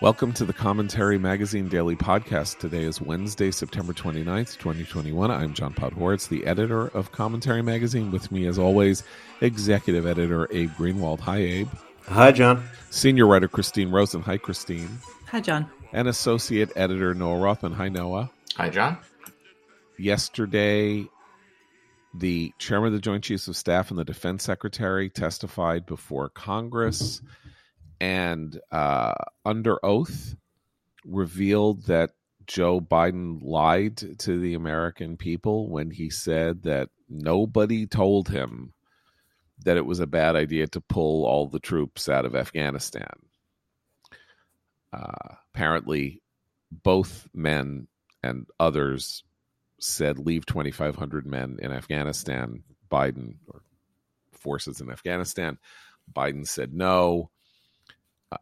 Welcome to the Commentary Magazine Daily Podcast. Today is Wednesday, September 29th, 2021. I'm John Podhoretz, the editor of Commentary Magazine. With me, as always, executive editor Abe Greenwald. Hi, Abe. Hi, John. Senior writer Christine Rosen. Hi, Christine. Hi, John. And associate editor Noah Rothman. Hi, Noah. Hi, John. Yesterday, the chairman of the Joint Chiefs of Staff and the defense secretary testified before Congress and uh, under oath revealed that Joe Biden lied to the American people when he said that nobody told him that it was a bad idea to pull all the troops out of Afghanistan. Uh, apparently, both men and others said leave 2,500 men in Afghanistan. Biden or forces in Afghanistan. Biden said no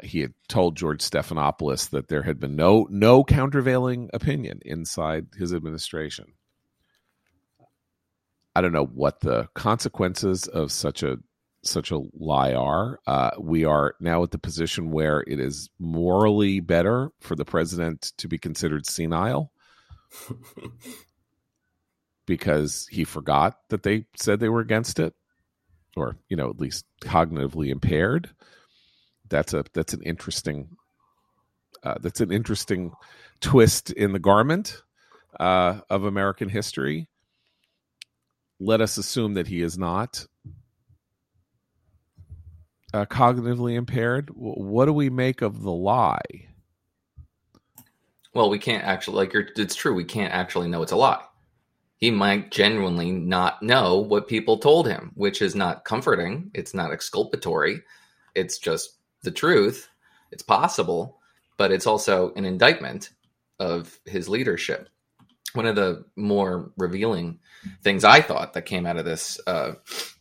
he had told George Stephanopoulos that there had been no no countervailing opinion inside his administration. I don't know what the consequences of such a such a lie are. Uh, we are now at the position where it is morally better for the president to be considered senile because he forgot that they said they were against it, or you know at least cognitively impaired that's a that's an interesting uh, that's an interesting twist in the garment uh, of American history. Let us assume that he is not uh, cognitively impaired. What do we make of the lie? Well, we can't actually like it's true. We can't actually know it's a lie. He might genuinely not know what people told him, which is not comforting. It's not exculpatory. It's just the truth. It's possible, but it's also an indictment of his leadership. One of the more revealing things I thought that came out of this uh,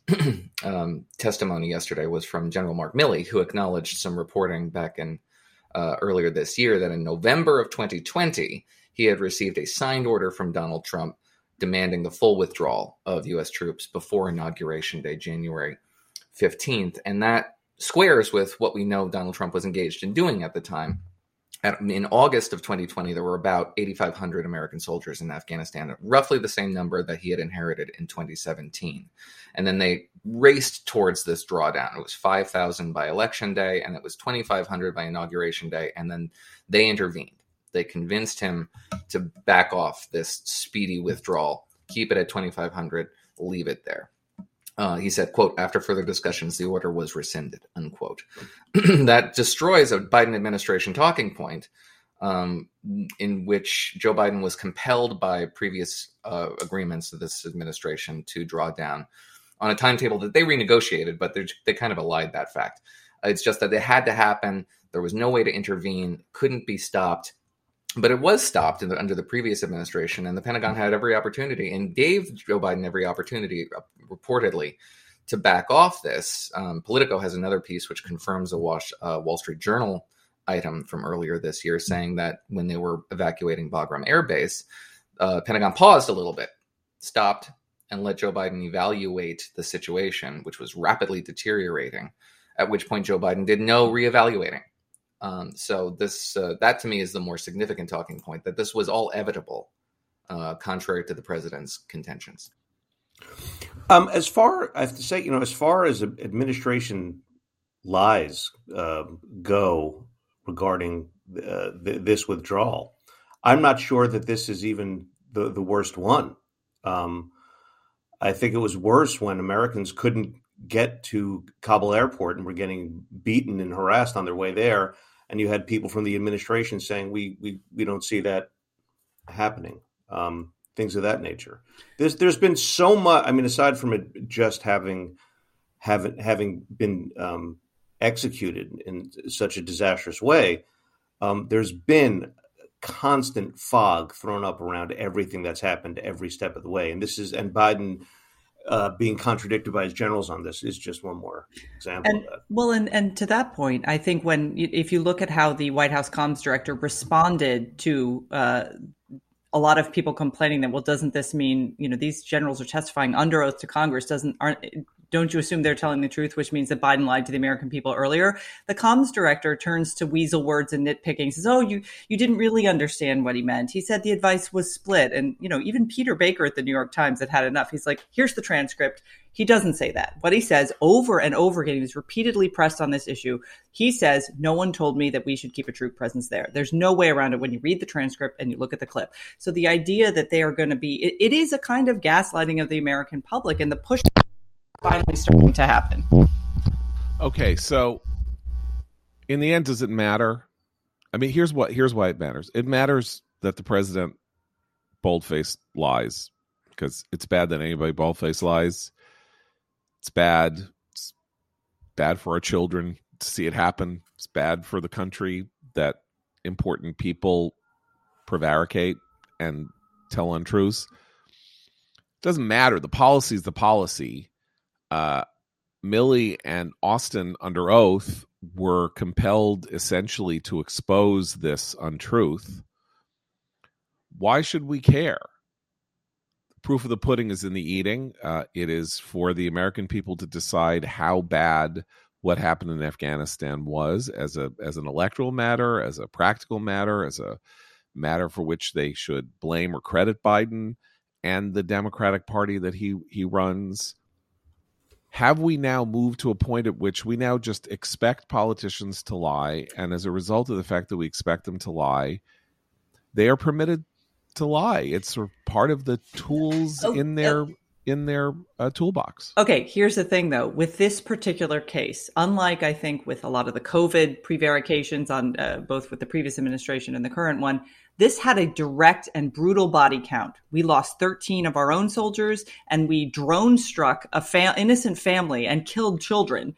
um, testimony yesterday was from General Mark Milley, who acknowledged some reporting back in uh, earlier this year that in November of 2020 he had received a signed order from Donald Trump demanding the full withdrawal of U.S. troops before Inauguration Day, January 15th, and that squares with what we know Donald Trump was engaged in doing at the time. At, in August of 2020, there were about 8,500 American soldiers in Afghanistan, roughly the same number that he had inherited in 2017. And then they raced towards this drawdown. It was 5,000 by election day, and it was 2,500 by inauguration day. And then they intervened. They convinced him to back off this speedy withdrawal, keep it at 2,500, leave it there. Uh, he said, quote, after further discussions, the order was rescinded, unquote. that destroys a Biden administration talking point um, in which Joe Biden was compelled by previous uh, agreements of this administration to draw down on a timetable that they renegotiated, but they kind of allied that fact. It's just that it had to happen. There was no way to intervene, couldn't be stopped. But it was stopped the, under the previous administration, and the Pentagon had every opportunity and gave Joe Biden every opportunity, uh, reportedly, to back off this. Um, Politico has another piece which confirms a Wash, uh, Wall Street Journal item from earlier this year saying that when they were evacuating Bagram Air Base, uh, Pentagon paused a little bit, stopped, and let Joe Biden evaluate the situation, which was rapidly deteriorating. At which point, Joe Biden did no reevaluating. Um, so this uh, that to me is the more significant talking point that this was all evitable, uh, contrary to the president's contentions. Um, as far I have to say, you know, as far as administration lies uh, go regarding uh, th- this withdrawal, I'm not sure that this is even the the worst one. Um, I think it was worse when Americans couldn't get to Kabul airport and were getting beaten and harassed on their way there and you had people from the administration saying we we we don't see that happening. Um, things of that nature. There's there's been so much. I mean, aside from it just having having having been um, executed in such a disastrous way, um, there's been constant fog thrown up around everything that's happened every step of the way. And this is and Biden uh, being contradicted by his generals on this is just one more example and, Well, and, and to that point, I think when if you look at how the White House comms director responded to uh, a lot of people complaining that well, doesn't this mean you know these generals are testifying under oath to Congress? Doesn't aren't don't you assume they're telling the truth, which means that Biden lied to the American people earlier? The comms director turns to weasel words and nitpicking, says, "Oh, you you didn't really understand what he meant. He said the advice was split." And you know, even Peter Baker at the New York Times had had enough. He's like, "Here's the transcript." He doesn't say that. What he says over and over again, he's repeatedly pressed on this issue. He says, No one told me that we should keep a troop presence there. There's no way around it when you read the transcript and you look at the clip. So the idea that they are going to be, it, it is a kind of gaslighting of the American public, and the push finally starting to happen. Okay, so in the end, does it matter? I mean, here's what here's why it matters. It matters that the president boldface lies because it's bad that anybody boldface lies. It's bad. It's bad for our children to see it happen. It's bad for the country that important people prevaricate and tell untruths. It doesn't matter. The policy is the policy. Uh, Milley and Austin, under oath, were compelled essentially to expose this untruth. Why should we care? proof of the pudding is in the eating. Uh, it is for the American people to decide how bad what happened in Afghanistan was as a as an electoral matter, as a practical matter, as a matter for which they should blame or credit Biden and the Democratic Party that he he runs. Have we now moved to a point at which we now just expect politicians to lie, and as a result of the fact that we expect them to lie, they are permitted to lie. It's sort of part of the tools oh, in their uh, in their uh, toolbox. Okay, here's the thing though. With this particular case, unlike I think with a lot of the COVID prevarications on uh, both with the previous administration and the current one, this had a direct and brutal body count. We lost 13 of our own soldiers, and we drone struck a fa- innocent family and killed children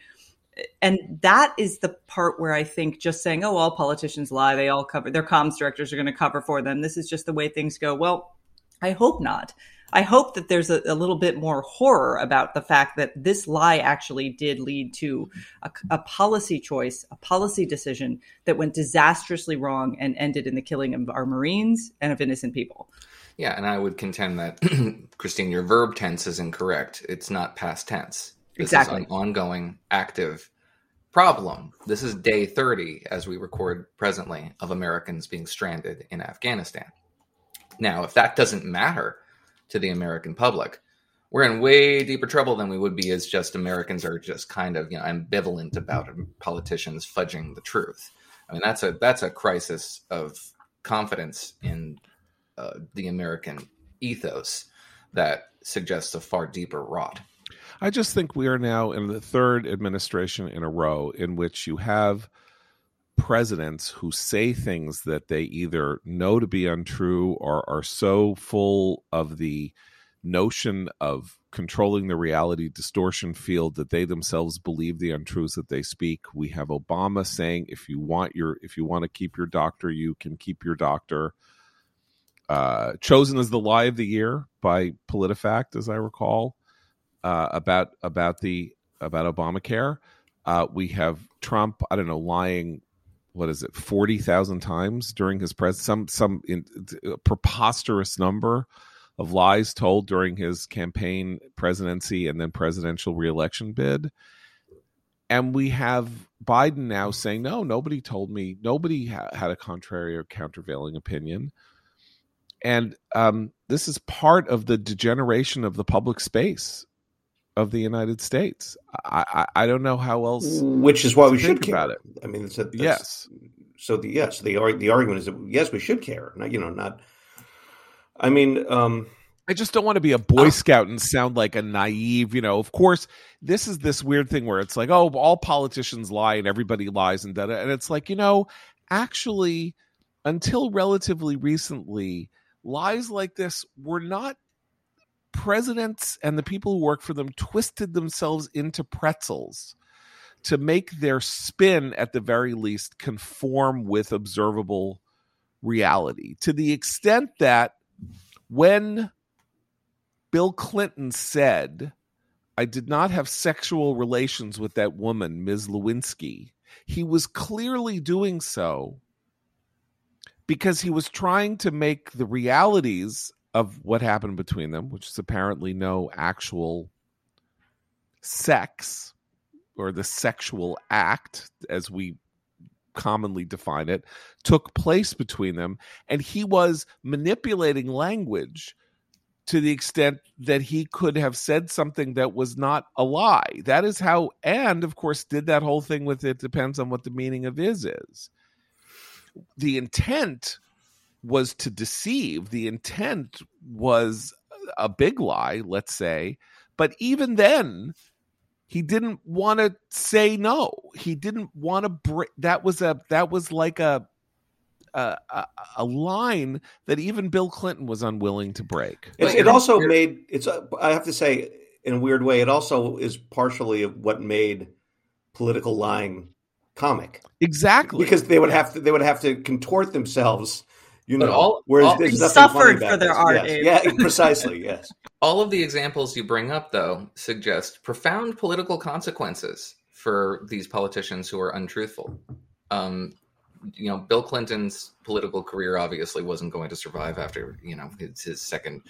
and that is the part where I think just saying, "Oh, all politicians lie. They all cover. Their comms directors are going to cover for them. This is just the way things go." Well, I hope not. I hope that there's a, a, little bit more horror about the fact that this lie actually did lead to a, a, policy choice, a policy decision that went disastrously wrong and ended in the killing of our Marines and of innocent people. Yeah, and I would contend that, Christine, your verb tense is incorrect. It's not past tense. This exactly. is an ongoing, active problem. This is day 30 as we record presently of Americans being stranded in Afghanistan. Now, if that doesn't matter to the American public, we're in way deeper trouble than we would be as just Americans are just kind of you know ambivalent about politicians fudging the truth. I mean that's a that's a crisis of confidence in uh, the American ethos that suggests a far deeper rot. I just think we are now in the third administration in a row in which you have presidents who say things that they either know to be untrue or are so full of the notion of controlling the reality distortion field that they themselves believe the untruths that they speak. We have Obama saying if you want your if you want to keep your doctor, you can keep your doctor. Uh, chosen as the lie of the year by PolitiFact, as I recall uh, about about the about Obamacare. Uh, we have Trump. I don't know, lying. What is it? Forty thousand times during his pres some some in, preposterous number of lies told during his campaign presidency and then presidential reelection bid. And we have Biden now saying, no, nobody told me, nobody ha- had a contrary or countervailing opinion. And um, this is part of the degeneration of the public space of the United States. I, I, I don't know how else. Which is why we should care about it. I mean, it's a, yes. So the yes, the the argument is that yes, we should care. Not you know, not. I mean, um, I just don't want to be a Boy Scout and sound like a naive. You know, of course, this is this weird thing where it's like, oh, all politicians lie and everybody lies and da and it's like, you know, actually, until relatively recently, lies like this were not presidents and the people who work for them twisted themselves into pretzels to make their spin at the very least conform with observable reality to the extent that when Bill Clinton said, I did not have sexual relations with that woman, Ms. Lewinsky, he was clearly doing so because he was trying to make the realities of what happened between them, which is apparently no actual sex or the sexual act, as we commonly define it, took place between them. And he was manipulating language to the extent that he could have said something that was not a lie. That is how, and of course, did that whole thing with it depends on what the meaning of is is. The intent was to deceive, the intent was a big lie, let's say. But even then, he didn't want to say no. He didn't want to break. That was a that was like a a, a, line that even Bill Clinton was unwilling to break. It, it also made it's. I have to say, in a weird way, it also is partially what made political lying comic. Exactly, because they would have to they would have to contort themselves. You know, all, whereas all, there's nothing suffered for their this. art. Yes. Yeah, precisely. Yes. All of the examples you bring up, though, suggest profound political consequences for these politicians who are untruthful. Um, you know, Bill Clinton's political career obviously wasn't going to survive after you know his, his second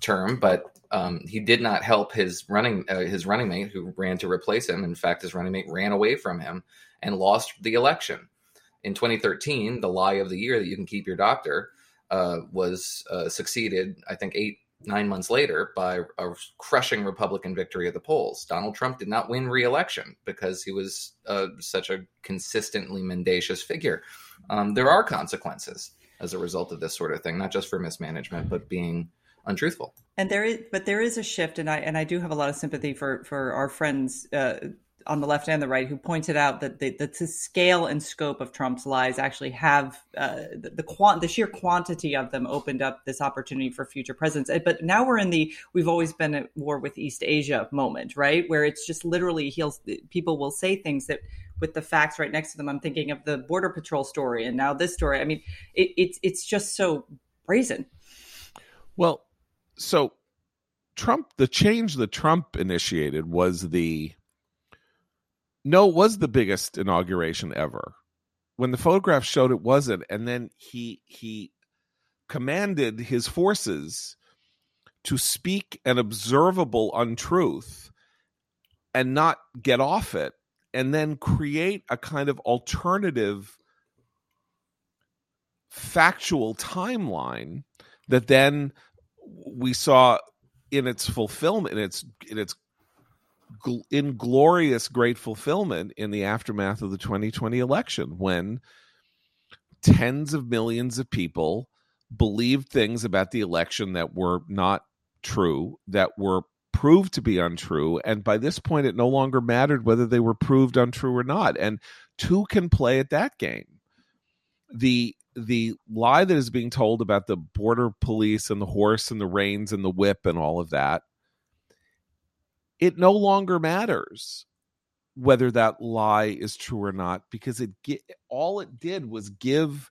term, but um, he did not help his running uh, his running mate who ran to replace him. In fact, his running mate ran away from him and lost the election. In 2013, the lie of the year that you can keep your doctor uh, was uh, succeeded, I think, eight nine months later by a crushing Republican victory at the polls. Donald Trump did not win re-election because he was uh, such a consistently mendacious figure. Um, there are consequences as a result of this sort of thing, not just for mismanagement, but being untruthful. And there is, but there is a shift, and I and I do have a lot of sympathy for for our friends uh, on the left and the right who pointed out that the, that the scale and scope of Trump's lies actually have uh, the the, quant- the sheer quantity of them opened up this opportunity for future presidents. Uh, but now we're in the we've always been at war with East Asia moment, right? Where it's just literally he'll people will say things that with the facts right next to them. I'm thinking of the border patrol story and now this story. I mean, it, it's it's just so brazen. Well, so Trump, the change that Trump initiated was the no, was the biggest inauguration ever. When the photograph showed it wasn't, and then he he commanded his forces to speak an observable untruth and not get off it, and then create a kind of alternative factual timeline that then we saw in its fulfillment in its in its inglorious great fulfillment in the aftermath of the 2020 election when tens of millions of people believed things about the election that were not true, that were proved to be untrue. And by this point, it no longer mattered whether they were proved untrue or not. And two can play at that game. The the lie that is being told about the border police and the horse and the reins and the whip and all of that it no longer matters whether that lie is true or not because it all it did was give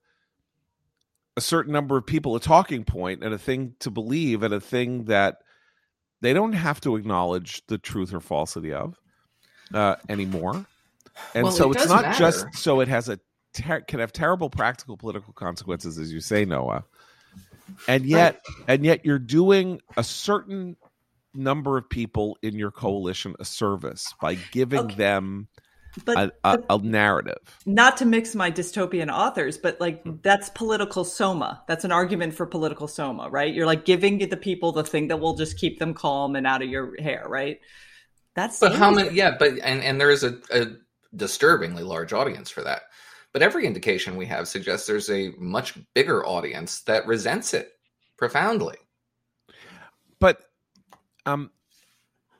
a certain number of people a talking point and a thing to believe and a thing that they don't have to acknowledge the truth or falsity of uh, anymore. And well, so it it's not matter. just so it has a ter- can have terrible practical political consequences, as you say, Noah. And yet, right. and yet, you're doing a certain number of people in your coalition a service by giving okay. them but, a, a, a, narrative. Not to mix my dystopian authors, but like hmm. that's political soma. That's an argument for political soma, right? You're like giving the people the thing that will just keep them calm and out of your hair, right? That's but how many? Yeah, but and and there is a, a disturbingly large audience for that. But every indication we have suggests there's a much bigger audience that resents it profoundly. But um,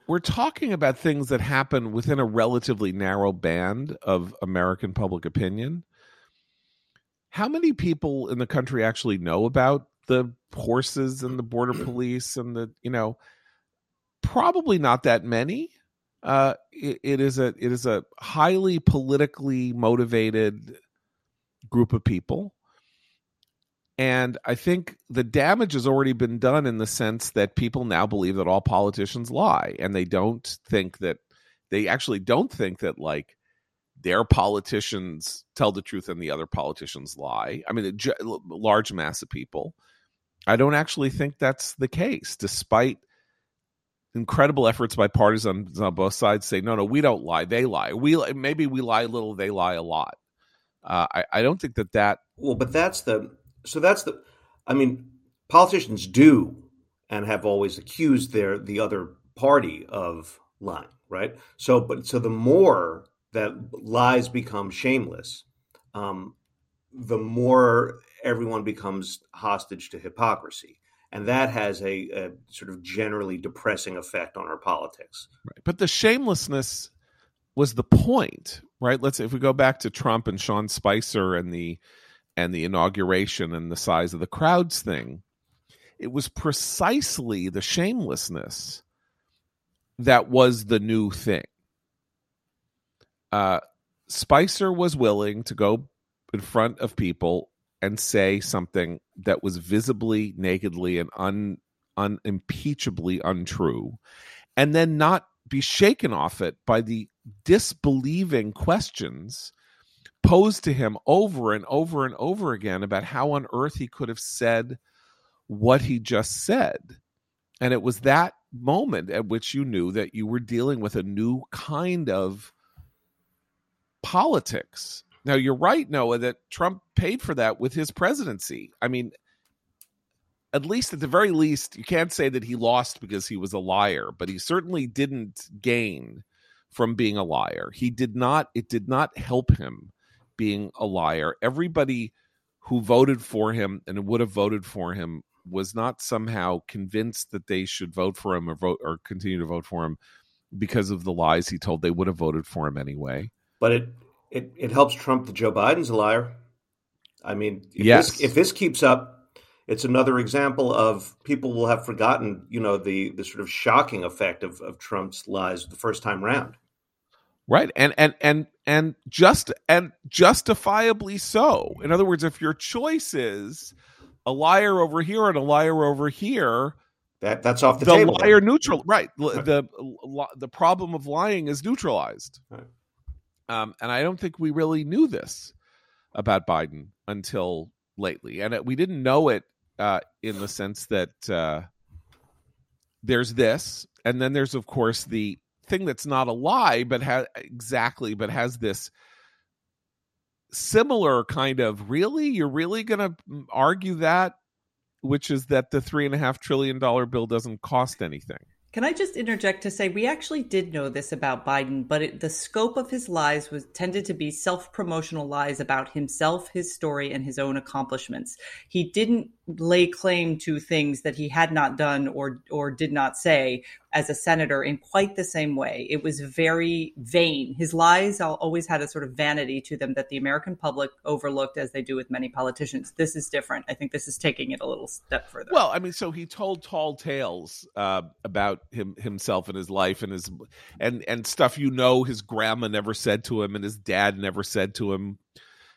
we're talking about things that happen within a relatively narrow band of American public opinion. How many people in the country actually know about the horses and the border police and the you know probably not that many uh, it, it is a it is a highly politically motivated group of people and I think the damage has already been done in the sense that people now believe that all politicians lie. And they don't think that, they actually don't think that, like, their politicians tell the truth and the other politicians lie. I mean, a large mass of people. I don't actually think that's the case, despite incredible efforts by partisans on both sides say, no, no, we don't lie. They lie. We maybe we lie a little. They lie a lot. Uh, I, I don't think that that. Well, but that's the so that's the. I mean, politicians do and have always accused their the other party of lying, right? So, but so the more that lies become shameless, um, the more everyone becomes hostage to hypocrisy and that has a, a, sort of generally depressing effect on our politics. Right. But the shamelessness was the point, right? Let's if we go back to Trump and Sean Spicer and the and the inauguration and the size of the crowds thing, it was precisely the shamelessness that was the new thing. Uh, Spicer was willing to go in front of people and say something that was visibly, nakedly, and un, unimpeachably untrue, and then not be shaken off it by the disbelieving questions posed to him over and over and over again about how on earth he could have said what he just said. And it was that moment at which you knew that you were dealing with a new kind of politics now you're right, Noah, that Trump paid for that with his presidency. I mean, at least at the very least, you can't say that he lost because he was a liar, but he certainly didn't gain from being a liar. He did not, it did not help him being a liar. Everybody who voted for him and would have voted for him was not somehow convinced that they should vote for him or vote or continue to vote for him because of the lies he told they would have voted for him anyway. But it it, it helps Trump that Joe Biden's a liar. I mean, if yes. this, if this keeps up, it's another example of people will have forgotten, you know, the the sort of shocking effect of, of Trump's lies the first time round. Right. And and and and just and justifiably so. In other words, if your choice is a liar over here and a liar over here, that that's off the, the table. liar neutral right. The the problem of lying is neutralized. Right. Um, and I don't think we really knew this about Biden until lately. And it, we didn't know it uh, in the sense that uh, there's this, and then there's, of course, the thing that's not a lie, but has exactly, but has this similar kind of really, you're really going to argue that, which is that the three and a half trillion dollar bill doesn't cost anything. Can I just interject to say we actually did know this about Biden, but it, the scope of his lies was tended to be self-promotional lies about himself, his story, and his own accomplishments. He didn't lay claim to things that he had not done or or did not say as a senator in quite the same way. It was very vain. His lies always had a sort of vanity to them that the American public overlooked, as they do with many politicians. This is different. I think this is taking it a little step further. Well, I mean, so he told tall tales uh, about him himself and his life and his and and stuff you know his grandma never said to him and his dad never said to him.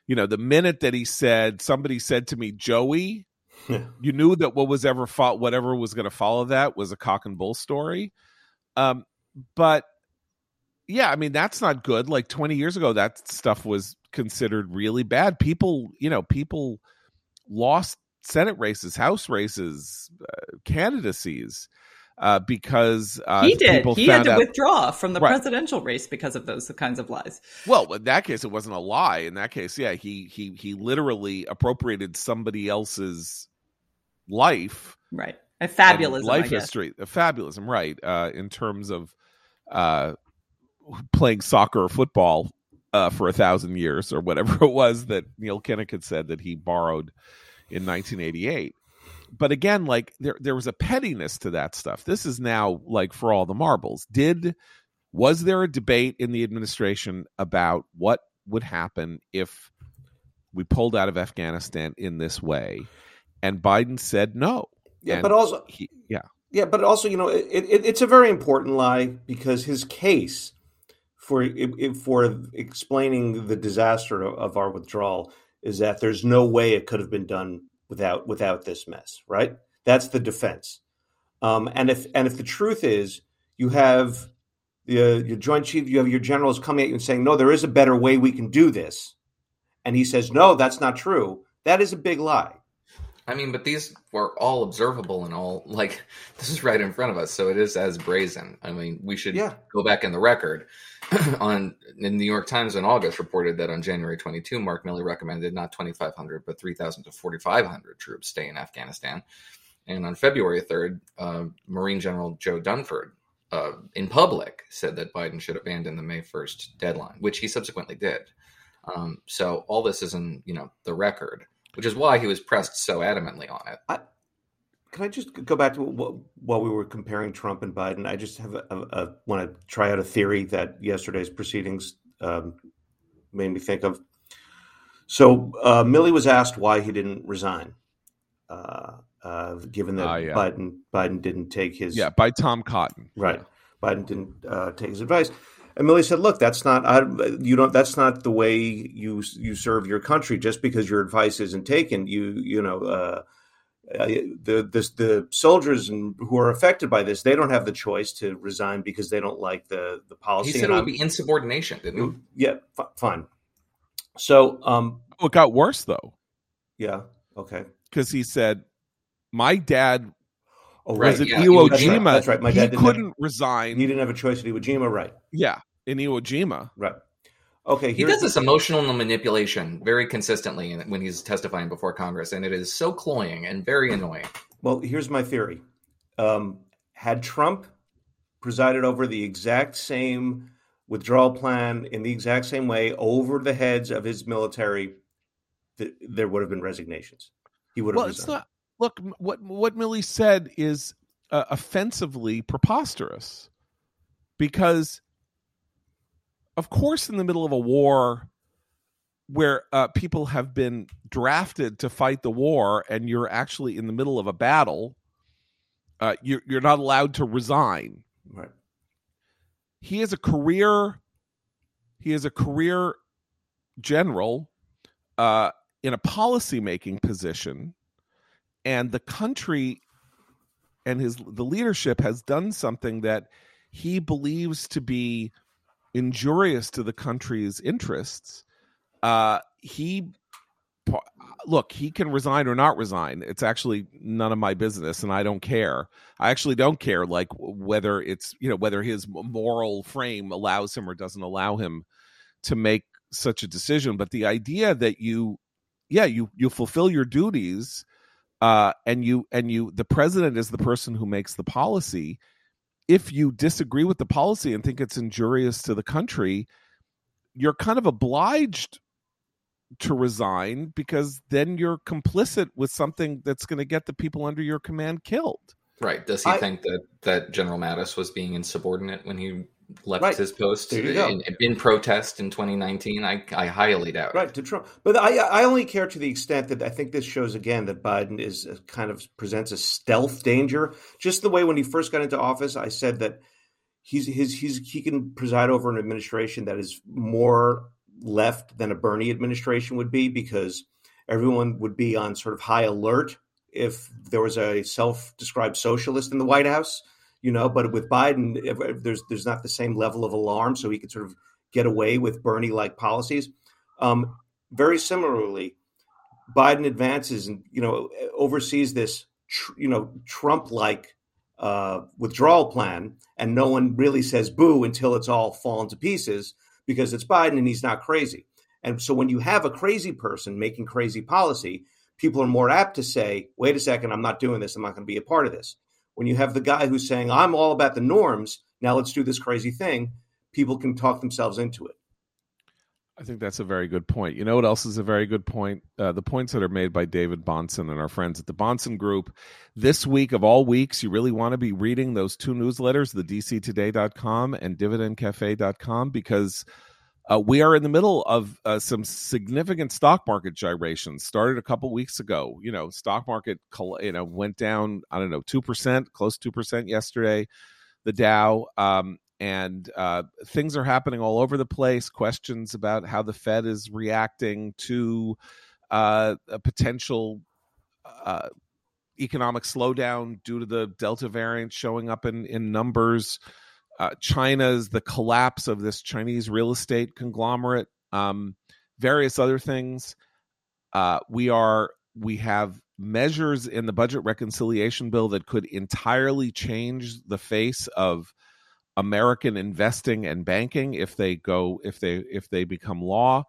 You know, the minute that he said, somebody said to me, Joey, you knew that what was ever fought, whatever was going to follow that was a cock and bull story. Um, but yeah, I mean that's not good. Like 20 years ago, that stuff was considered really bad. People, you know, people lost Senate races, House races, uh, candidacies uh, because uh, he did. He had to out, withdraw from the right. presidential race because of those kinds of lies. Well, in that case, it wasn't a lie. In that case, yeah, he he he literally appropriated somebody else's life, right? A fabulism, life history, a fabulism, right? Uh, in terms of uh, playing soccer or football uh, for a thousand years or whatever it was that Neil Kinnock had said that he borrowed in 1988 but again, like there there was a pettiness to that stuff. This is now like for all the marbles. Did was there a debate in the administration about what would happen if we pulled out of Afghanistan in this way? And Biden said no. Yeah, and but also he, yeah. Yeah, but also, you know, it, it, it's a very important lie because his case for for explaining the disaster of our withdrawal is that there's no way it could have been done without without this mess, right? That's the defense. Um, and if and if the truth is you have the, uh, your joint chief, you have your generals coming at you and saying, "No, there is a better way we can do this," and he says, "No, that's not true." That is a big lie. I mean, but these were all observable and all like this is right in front of us, so it is as brazen. I mean, we should Yeah. go back in the record. on in the New York Times in August reported that on January 22, Mark Milley recommended not 2,500 but 3,000 to 4,500 troops stay in Afghanistan. And on February 3rd, uh, Marine General Joe Dunford, uh, in public, said that Biden should abandon the May 1st deadline, which he subsequently did. Um, so all this is in you know the record, which is why he was pressed so adamantly on it. I, Can I just go back to what, while we were comparing Trump and Biden? I just have a, a, a want to try out a theory that yesterday's proceedings um, made me think of. So uh, Milley was asked why he didn't resign, uh, uh, given that Ah, yeah. Biden Biden didn't take his Yeah, by Tom Cotton. Right. Biden didn't uh, take his advice. And Milley said, "Look, that's not I, you don't. That's not the way you you serve your country. Just because your advice isn't taken, you you know." Uh, uh, the, the the soldiers and who are affected by this, they don't have the choice to resign because they don't like the the policy. He said And it would I'm- be insubordination, didn't he? yeah, f- fine. So, um, Oh, it got worse though, yeah, okay. because he said, "My dad Oh, Right, was at yeah, Iwo That's right, that's right. My he dad didn't have- couldn't resign. He didn't have a choice at Iwo Jima, right? yeah, in Iwo Jima. Right. Okay. He does this emotional manipulation very consistently when he's testifying before Congress, and it is so cloying and very annoying. Well, here's my theory. Um, had Trump presided over the exact same withdrawal plan in the exact same way over the heads of his military, th- there would have been resignations. He would have Well, it's resigned. not. Look, what what Milley said is uh, offensively preposterous, because, of course, in the middle of a war where uh, people have been drafted to fight the war, and you're actually in the middle of a battle, uh, you're you're not allowed to resign. Right. he is a career he is a career general uh, in a policy making position and the country and his the leadership has done something that he believes to be injurious to the country's interests uh, he look he can resign or not resign. It's actually none of my business and i don't care. I actually don't care like whether it's you know whether his moral frame allows him or doesn't allow him to make such a decision. But the idea that you yeah you you fulfill your duties uh and you and you the president is the person who makes the policy if you disagree with the policy and think it's injurious to the country you're kind of obliged to resign because then you're complicit with something that's going to get the people under your command killed Right? Does he I- think that that General Mattis was being insubordinate when he left Right. his post in, in protest in 2019? I, I highly doubt. it. Right to Trump, but I I only care to the extent that I think this shows again that Biden is uh, kind of presents a stealth danger. Just the way when he first got into office, I said that he's his he's he can preside over an administration that is more left than a Bernie administration would be because everyone would be on sort of high alert if there was a self-described socialist in the White House, you know. But with Biden, there's there's not the same level of alarm, so he could sort of get away with Bernie-like policies. Um, very similarly, Biden advances and you know oversees this tr- you know Trump-like uh, withdrawal plan, and no one really says boo until it's all fallen to pieces because it's Biden and he's not crazy. And so when you have a crazy person making crazy policy, people are more apt to say, "Wait a second, I'm not doing this. I'm not going to be a part of this." When you have the guy who's saying, "I'm all about the norms. Now let's do this crazy thing," people can talk themselves into it. I think that's a very good point. You know what else is a very good point? Uh, the points that are made by David Bahnsen and our friends at the Bahnsen Group. This week of all weeks, you really want to be reading those two newsletters, the DCToday.com and DividendCafe.com, because uh, we are in the middle of uh, some significant stock market gyrations. Started a couple weeks ago. You know, stock market, you know, went down. I don't know, two percent, close two percent yesterday. The Dow. Um, and uh, things are happening all over the place. Questions about how the Fed is reacting to uh, a potential uh, economic slowdown due to the Delta variant showing up in in numbers. Uh, China's the collapse of this Chinese real estate conglomerate, um, various other things. Uh, we are we have measures in the budget reconciliation bill that could entirely change the face of American investing and banking if they go if they if they become law.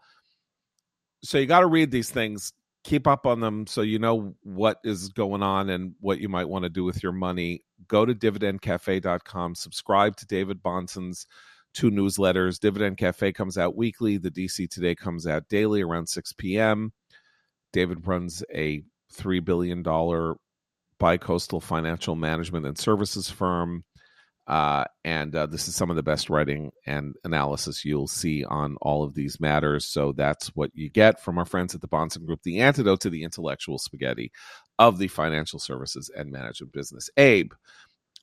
So you got to read these things, keep up on them so you know what is going on and what you might want to do with your money. Go to dividendcafe.com, subscribe to David Bahnsen's two newsletters. Dividend Cafe comes out weekly, the DC Today comes out daily around 6 p.m. David runs a $3 billion bi-coastal financial management and services firm uh, and uh, this is some of the best writing and analysis you'll see on all of these matters. So that's what you get from our friends at the Bahnsen Group, the antidote to the intellectual spaghetti of the financial services and management business. Abe,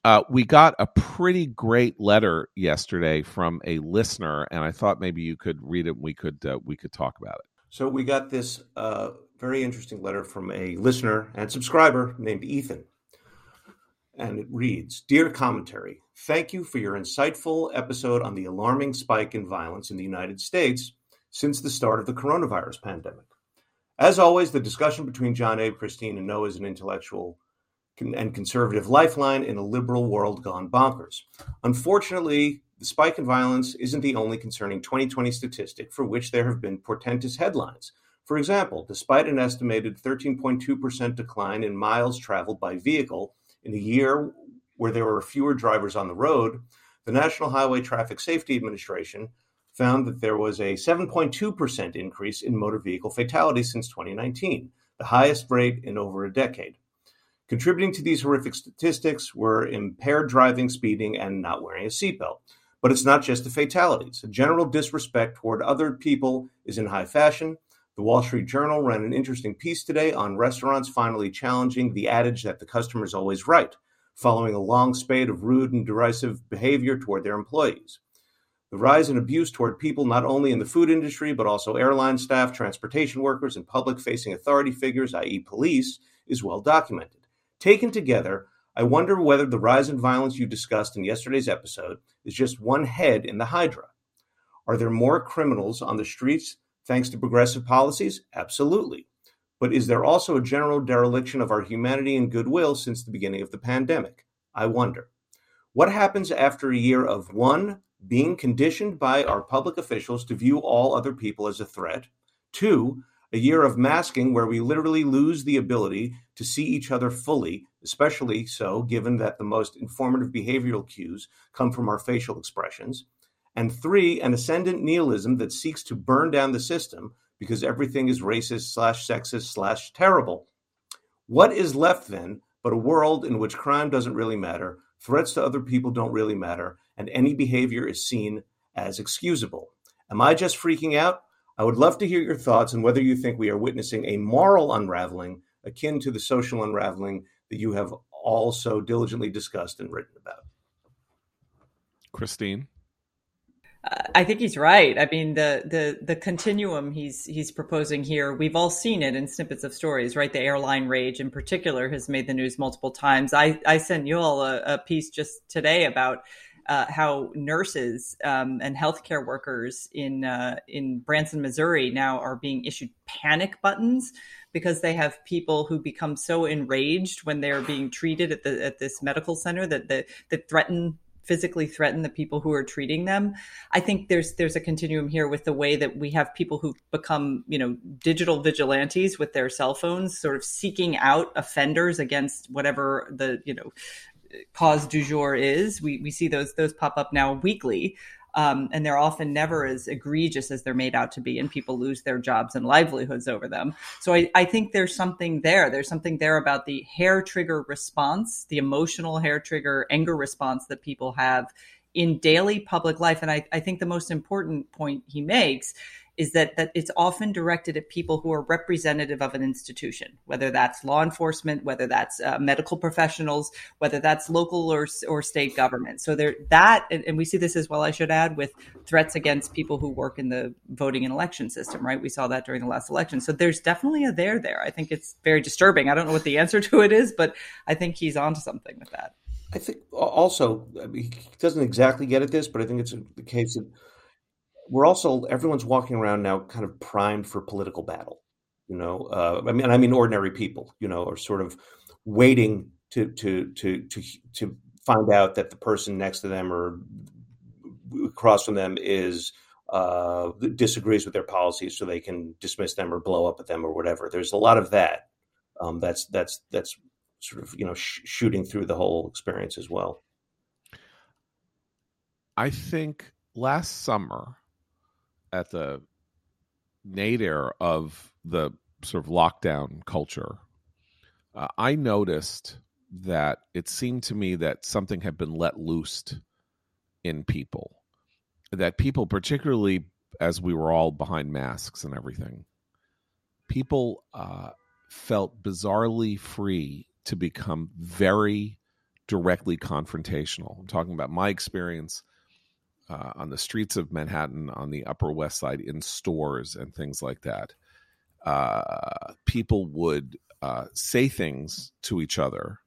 uh, we got a pretty great letter yesterday from a listener, and I thought maybe you could read it. And we could uh, we could talk about it. So we got this uh, very interesting letter from a listener and subscriber named Ethan and it reads Dear commentary, thank you for your insightful episode on the alarming spike in violence in the United States since the start of the coronavirus pandemic. As always, the discussion between John Abe, Christine, and Noah is an intellectual and conservative lifeline in a liberal world gone bonkers. Unfortunately, the spike in violence isn't the only concerning 2020 statistic for which there have been portentous headlines. For example, despite an estimated 13.2% decline in miles traveled by vehicle in a year where there were fewer drivers on the road, the National Highway Traffic Safety Administration found that there was a 7.2% increase in motor vehicle fatalities since 2019, the highest rate in over a decade. Contributing to these horrific statistics were impaired driving, speeding, and not wearing a seatbelt. But it's not just the fatalities. A general disrespect toward other people is in high fashion, the Wall Street Journal ran an interesting piece today on restaurants finally challenging the adage that the customer is always right, following a long spate of rude and derisive behavior toward their employees. The rise in abuse toward people not only in the food industry, but also airline staff, transportation workers, and public facing authority figures, i.e., police, is well documented. Taken together, I wonder whether the rise in violence you discussed in yesterday's episode is just one head in the Hydra. Are there more criminals on the streets Thanks to progressive policies? Absolutely. But is there also a general dereliction of our humanity and goodwill since the beginning of the pandemic? I wonder. What happens after a year of one, being conditioned by our public officials to view all other people as a threat, two, a year of masking where we literally lose the ability to see each other fully, especially so given that the most informative behavioral cues come from our facial expressions, and three, an ascendant nihilism that seeks to burn down the system because everything is racist slash sexist slash terrible. What is left then but a world in which crime doesn't really matter, threats to other people don't really matter, and any behavior is seen as excusable? Am I just freaking out? I would love to hear your thoughts on whether you think we are witnessing a moral unraveling akin to the social unraveling that you have also diligently discussed and written about. Christine. I think he's right. I mean, the the the continuum he's he's proposing here, we've all seen it in snippets of stories, right? The airline rage, in particular, has made the news multiple times. I I sent you all a, a piece just today about uh, how nurses um, and healthcare workers in uh, in Branson, Missouri, now are being issued panic buttons because they have people who become so enraged when they're being treated at the at this medical center that that, that threaten physically threaten the people who are treating them. I think there's there's a continuum here with the way that we have people who become, you know, digital vigilantes with their cell phones, sort of seeking out offenders against whatever the, you know, cause du jour is. We we see those those pop up now weekly. Um, and they're often never as egregious as they're made out to be, and people lose their jobs and livelihoods over them. So I, I think there's something there. There's something there about the hair trigger response, the emotional hair trigger anger response that people have in daily public life. And I, I think the most important point he makes is that that it's often directed at people who are representative of an institution, whether that's law enforcement, whether that's uh, medical professionals, whether that's local or or state government. So there that, and, and we see this as well. I should add with threats against people who work in the voting and election system. Right, we saw that during the last election. So there's definitely a there there. I think it's very disturbing. I don't know what the answer to it is, but I think he's onto something with that. I think also he doesn't exactly get at this, but I think it's the case of we're also everyone's walking around now kind of primed for political battle. You know, uh, I mean, I mean, ordinary people. You know, are sort of waiting to to to to to find out that the person next to them or across from them is uh, disagrees with their policies, so they can dismiss them or blow up at them or whatever. There's a lot of that. Um, that's that's that's sort of you know sh- shooting through the whole experience as well. I think last summer at the nadir of the sort of lockdown culture, uh, I noticed that it seemed to me that something had been let loose in people. That people, particularly as we were all behind masks and everything, people uh, felt bizarrely free to become very directly confrontational. I'm talking about my experience uh, on the streets of Manhattan, on the Upper West Side, in stores and things like that. Uh, people would uh, say things to each other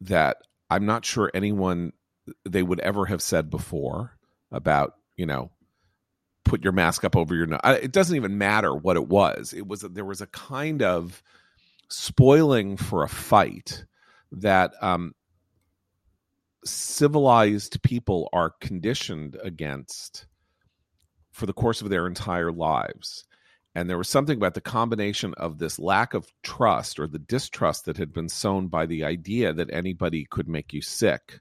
that I'm not sure anyone they would ever have said before about, you know, put your mask up over your nose. It doesn't even matter what it was. It was there was a kind of spoiling for a fight that um, civilized people are conditioned against for the course of their entire lives. And there was something about the combination of this lack of trust or the distrust that had been sown by the idea that anybody could make you sick,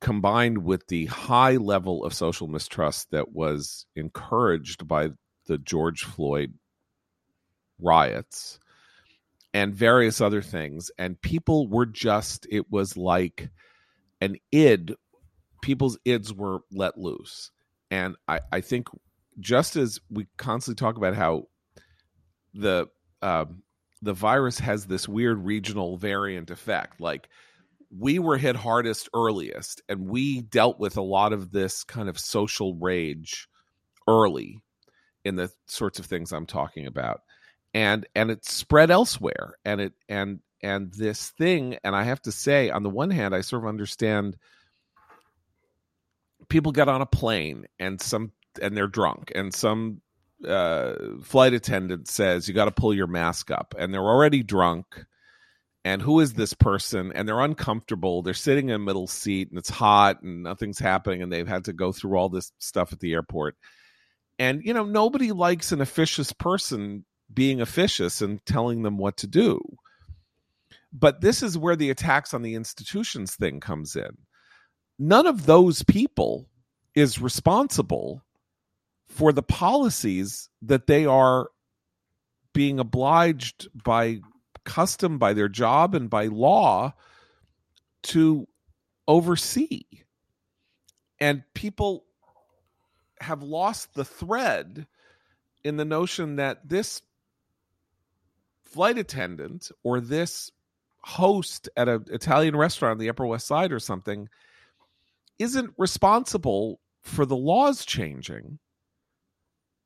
combined with the high level of social mistrust that was encouraged by the George Floyd riots and various other things. And people were just, it was like an id, people's ids were let loose. And I, I think just as we constantly talk about how the um, the virus has this weird regional variant effect, like we were hit hardest earliest, and we dealt with a lot of this kind of social rage early in the sorts of things I'm talking about, and and it spread elsewhere, and it and and this thing, and I have to say, on the one hand, I sort of understand people get on a plane and some and they're drunk and some uh, flight attendant says you got to pull your mask up and they're already drunk and who is this person? And they're uncomfortable they're sitting in a middle seat and it's hot and nothing's happening and they've had to go through all this stuff at the airport. And you know nobody likes an officious person being officious and telling them what to do but this is where the attacks on the institutions thing comes in none of those people is responsible for the policies that they are being obliged by custom, by their job, and by law to oversee. And people have lost the thread in the notion that this flight attendant or this host at an Italian restaurant on the Upper West Side or something isn't responsible for the laws changing.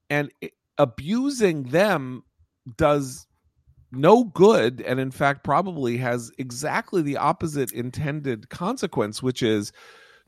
And abusing them does no good and in fact probably has exactly the opposite intended consequence which is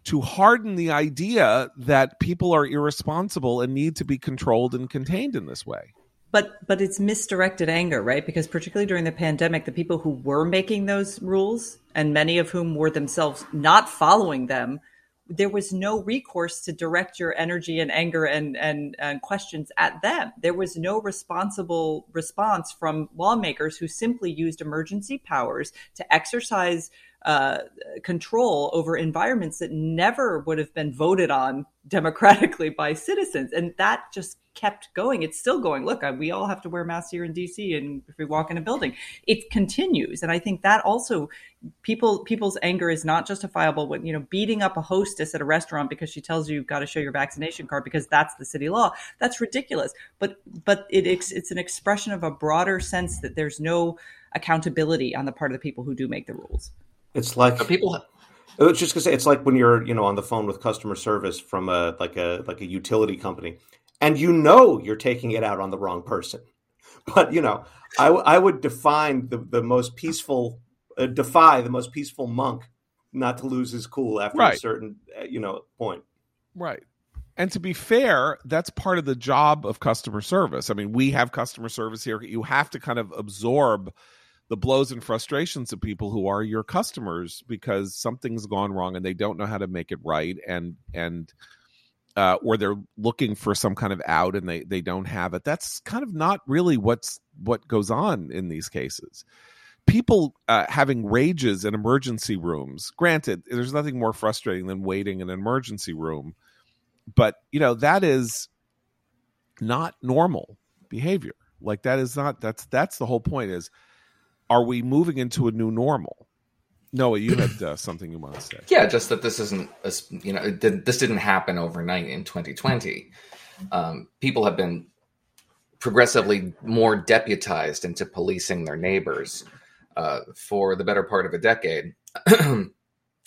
to harden the idea that people are irresponsible and need to be controlled and contained in this way but but it's misdirected anger right because particularly during the pandemic the people who were making those rules and many of whom were themselves not following them there was no recourse to direct your energy and anger and, and, and questions at them. There was no responsible response from lawmakers who simply used emergency powers to exercise uh, control over environments that never would have been voted on democratically by citizens. And that just kept going. It's still going. Look, we all have to wear masks here in DC and if we walk in a building, it continues. And I think that also people people's anger is not justifiable when, you know, beating up a hostess at a restaurant because she tells you you've got to show your vaccination card because that's the city law. That's ridiculous. But but it, it's it's an expression of a broader sense that there's no accountability on the part of the people who do make the rules. It's like people I was just gonna say it's like when you're you know on the phone with customer service from a like a like a utility company, and you know you're taking it out on the wrong person. But you know, I, I would define the the most peaceful uh, defy the most peaceful monk not to lose his cool after right. a certain uh, you know point. Right. And to be fair, that's part of the job of customer service. I mean, we have customer service here. You have to kind of absorb the blows and frustrations of people who are your customers because something's gone wrong and they don't know how to make it right and and uh, or they're looking for some kind of out and they they don't have it. That's kind of not really what's what goes on in these cases. People uh, having rages in emergency rooms. Granted, there's nothing more frustrating than waiting in an emergency room but you know that is not normal behavior like that is not that's that's the whole point is are we moving into a new normal? Noah you had uh, something you want to say. Yeah just that this isn't a, you know this didn't happen overnight in 2020 um, people have been progressively more deputized into policing their neighbors uh, for the better part of a decade.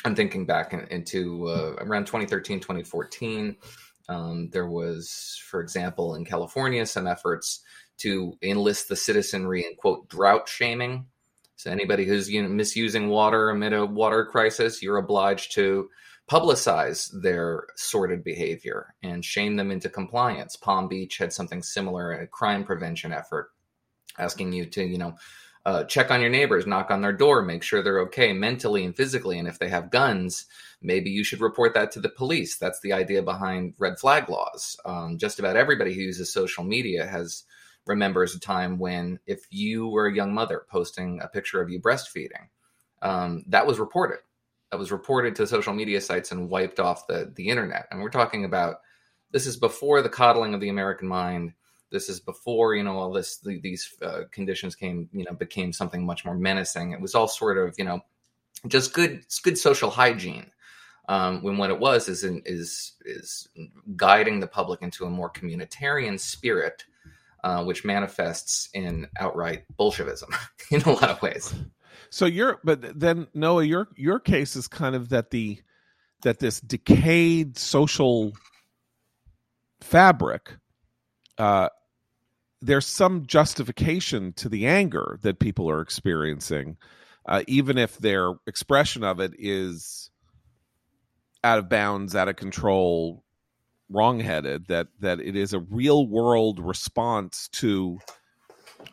I'm thinking back in, into uh, around 2013, 2014. Um, there was, for example, in California, some efforts to enlist the citizenry in quote drought shaming. So anybody who's you know, misusing water amid a water crisis, you're obliged to publicize their sordid behavior and shame them into compliance. Palm Beach had something similar, a crime prevention effort, asking you to you know uh, check on your neighbors, knock on their door, make sure they're okay mentally and physically. And if they have guns, maybe you should report that to the police. That's the idea behind red flag laws. Um, just about everybody who uses social media has remembers a time when if you were a young mother posting a picture of you breastfeeding, um, that was reported. That was reported to social media sites and wiped off the the internet. And we're talking about this is before the coddling of the American mind this is before you know all this the, these uh, conditions came you know became something much more menacing. It was all sort of you know just good good social hygiene. Um, when what it was is in, is is guiding the public into a more communitarian spirit, uh, which manifests in outright Bolshevism in a lot of ways. So you're, but then Noah, your your case is kind of that the that this decayed social fabric uh, there's some justification to the anger that people are experiencing, uh, even if their expression of it is out of bounds, out of control, wrongheaded. That that it is a real world response to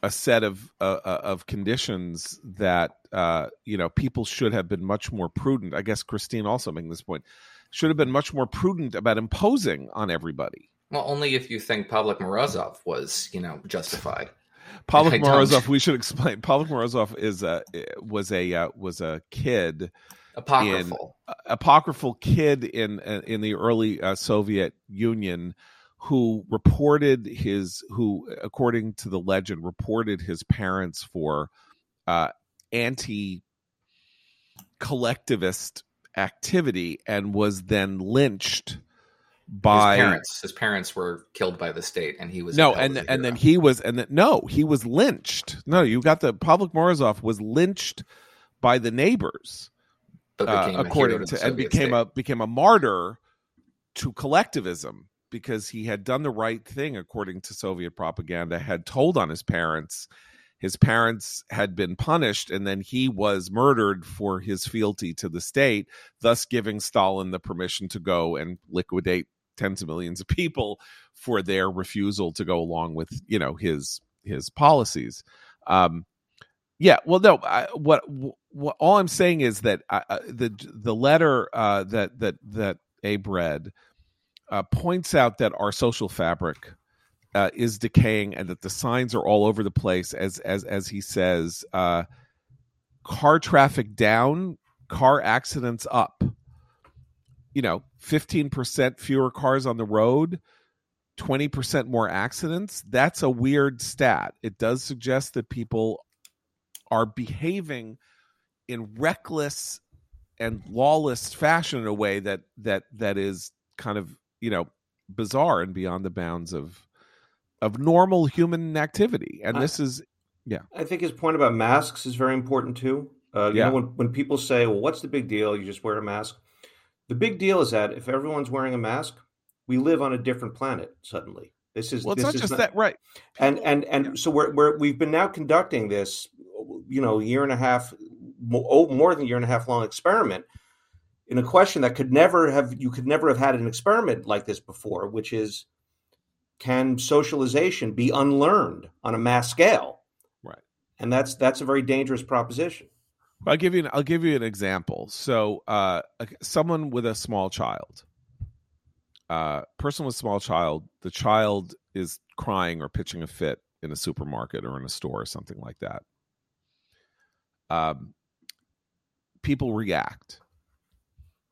a set of uh, uh, of conditions that uh, you know people should have been much more prudent. I guess Christine also making this point should have been much more prudent about imposing on everybody. Well, only if you think Pavlik Morozov was, you know, justified. Pavlik Morozov, we should explain. Pavlik Morozov is a was a uh, was a kid, apocryphal, in, uh, apocryphal kid in uh, in the early uh, Soviet Union, who reported his who, according to the legend, reported his parents for uh, anti collectivist activity and was then lynched by his parents. His parents were killed by the state, and he was no, and and then he was, and then no, he was lynched. No, you got the Pavlik Morozov was lynched by the neighbors, uh, according to, and became state. a became a martyr to collectivism because he had done the right thing according to Soviet propaganda. Had told on his parents. His parents had been punished, and then he was murdered for his fealty to the state, thus giving Stalin the permission to go and liquidate tens of millions of people for their refusal to go along with you know his his policies um yeah well no I, what, what all i'm saying is that I, uh, the the letter uh that that that abe read uh, points out that our social fabric uh, is decaying and that the signs are all over the place as as as he says uh car traffic down car accidents up. You know 15% fewer cars on the road 20% more accidents. That's a weird stat. It does suggest that people are behaving in reckless and lawless fashion in a way that that that is kind of you know bizarre and beyond the bounds of of normal human activity and this I, is yeah i think his point about masks is very important too uh, you yeah. know when, when people say well what's the big deal you just wear a mask the big deal is that if everyone's wearing a mask, we live on a different planet suddenly. This is well, it's this not just not, that, right? And and and yeah. so we're, we're we've been now conducting this, you know, year and a half, more, oh, more than a year and a half long experiment in a question that could never have you could never have had an experiment like this before, which is can socialization be unlearned on a mass scale? Right. And that's that's a very dangerous proposition. I'll give you an, I'll give you an example. So, uh, someone with a small child, uh, person with small child, the child is crying or pitching a fit in a supermarket or in a store or something like that. Um, people react.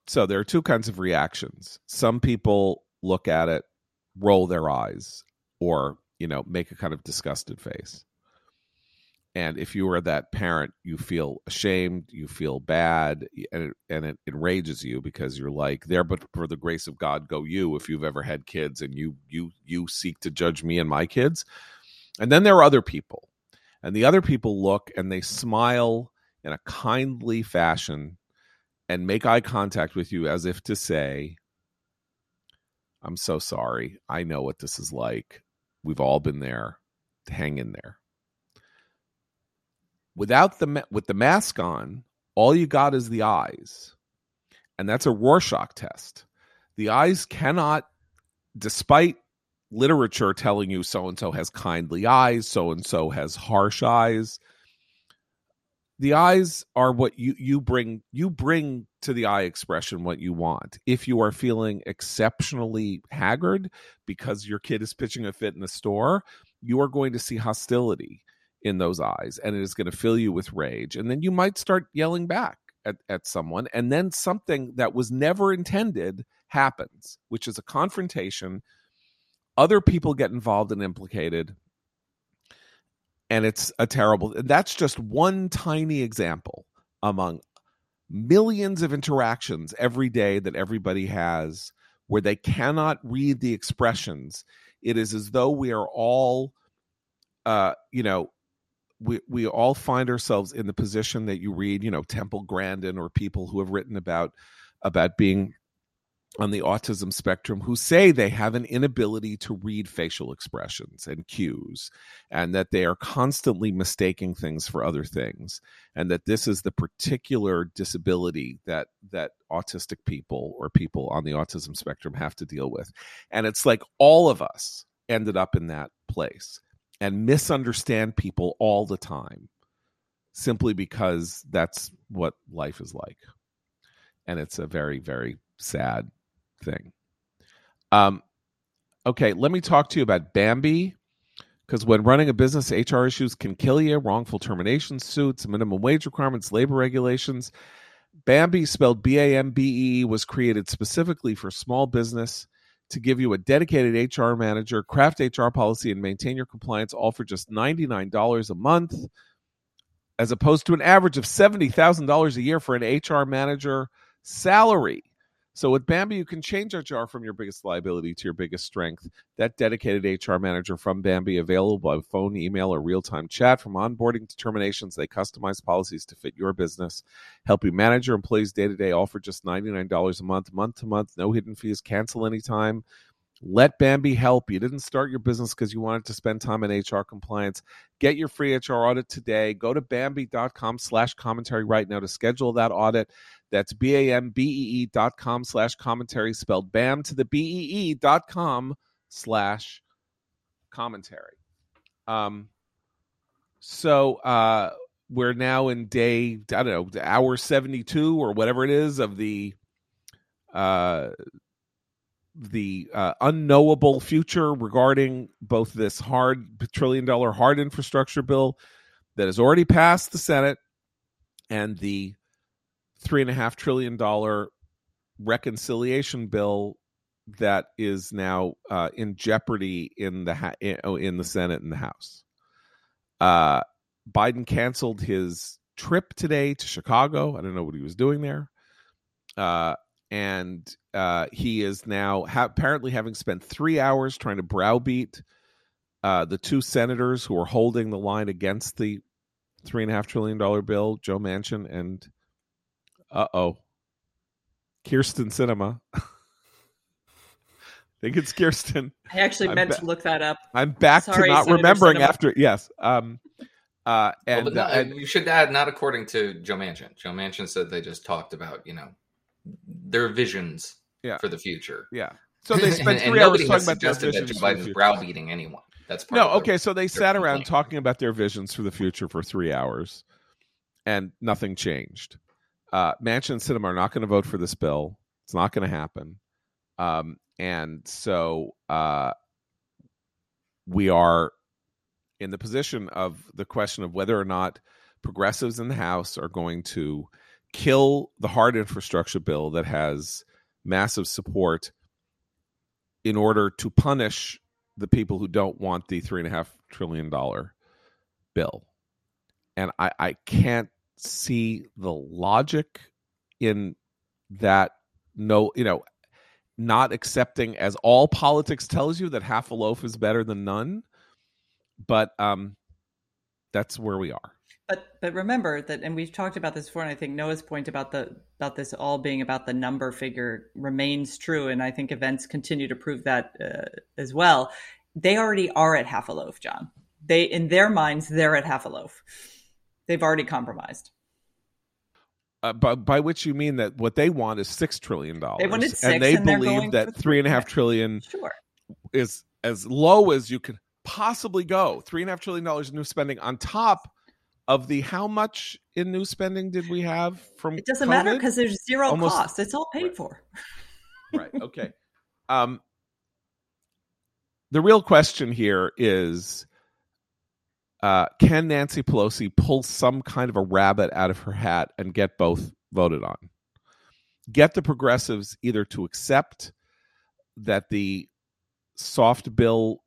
So there are two kinds of reactions. Some people look at it, roll their eyes, or you know, make a kind of disgusted face and if you are that parent you feel ashamed you feel bad and it, and it enrages you because you're like there but for the grace of god go you if you've ever had kids and you you you seek to judge me and my kids and then there are other people and the other people look and they smile in a kindly fashion and make eye contact with you as if to say i'm so sorry i know what this is like we've all been there hang in there without the with the mask on, all you got is the eyes, and that's a Rorschach test. The eyes cannot, despite literature telling you so and so has kindly eyes, so and so has harsh eyes. The eyes are what you you bring you bring to the eye expression what you want. If you are feeling exceptionally haggard because your kid is pitching a fit in the store, you are going to see hostility in those eyes and it is going to fill you with rage and then you might start yelling back at, at someone and then something that was never intended happens which is a confrontation other people get involved and implicated and it's a terrible that's just one tiny example among millions of interactions every day that everybody has where they cannot read the expressions. It is as though we are all uh you know we we all find ourselves in the position that you read, you know, Temple Grandin or people who have written about about being on the autism spectrum who say they have an inability to read facial expressions and cues and that they are constantly mistaking things for other things and that this is the particular disability that that autistic people or people on the autism spectrum have to deal with and it's like all of us ended up in that place and misunderstand people all the time simply because that's what life is like. And it's a very, very sad thing. Um, okay, let me talk to you about Bambee. Because when running a business, HR issues can kill you, wrongful termination suits, minimum wage requirements, labor regulations. Bambee, spelled B A M B E, was created specifically for small business to give you a dedicated HR manager, craft HR policy, and maintain your compliance all for just $99 a month, as opposed to an average of $70,000 a year for an HR manager salary. So with Bambee, you can change HR from your biggest liability to your biggest strength. That dedicated HR manager from Bambee, available by phone, email, or real-time chat. From onboarding to terminations, they customize policies to fit your business, help you manage your employees day to day, all for just $99 a month, month to month, no hidden fees, cancel anytime. Let Bambee help. You didn't start your business because you wanted to spend time in HR compliance. Get your free HR audit today. Go to Bambee.com slash commentary right now to schedule that audit. That's B-A-M-B-E-E dot com slash commentary, spelled BAM to the B-E-E dot com slash commentary. Um, so uh, we're now in day, I don't know, hour 72 or whatever it is of the uh, the uh, unknowable future regarding both this hard trillion dollar hard infrastructure bill that has already passed the Senate and the three and a half trillion dollar reconciliation bill that is now uh, in jeopardy in the ha- in, oh, the Senate and the House. Uh, Biden canceled his trip today to Chicago. I don't know what he was doing there. Uh, and uh, he is now ha- apparently having spent three hours trying to browbeat uh, the two senators who are holding the line against the three and a half trillion dollar bill, Joe Manchin and uh oh, Kyrsten Sinema. I think it's Kirsten. I actually I'm meant ba- to look that up. I'm back Sorry, to not Senator remembering Sinema. after. Yes. Um, uh, and, well, not, uh, you should add not according to Joe Manchin. Joe Manchin said they just talked about you know their visions Yeah. for the future. Yeah. So they spent and three hours talking about their suggested that. Joe for the Biden's browbeating anyone. That's part No, of the- okay. So they sat around talking about their visions for the future for three hours, and nothing changed. Uh, Manchin and Sinema are not going to vote for this bill. It's not going to happen. Um, and so uh, we are in the position of the question of whether or not progressives in the House are going to kill the hard infrastructure bill that has massive support in order to punish the people who don't want the three and a half trillion dollar bill. And I, I can't see the logic in that no, you know, not accepting as all politics tells you that half a loaf is better than none. But um that's where we are. But but remember that, and we've talked about this before, and I think Noah's point about the about this all being about the number figure remains true, and I think events continue to prove that uh, as well. They already are at half a loaf, John. They in their minds they're at half a loaf. They've already compromised. Uh, by, by which you mean that what they want is six trillion dollars, They wanted six, and they and believe that three and a half three. Sure. is as low as you could possibly go. Three and a half trillion dollars in new spending on top of the how much in new spending did we have from It doesn't matter because there's zero Almost- cost. It's all paid Right. for. right okay um the real question here is uh can nancy pelosi pull some kind of a rabbit out of her hat and get both voted on get the progressives either to accept that the soft bill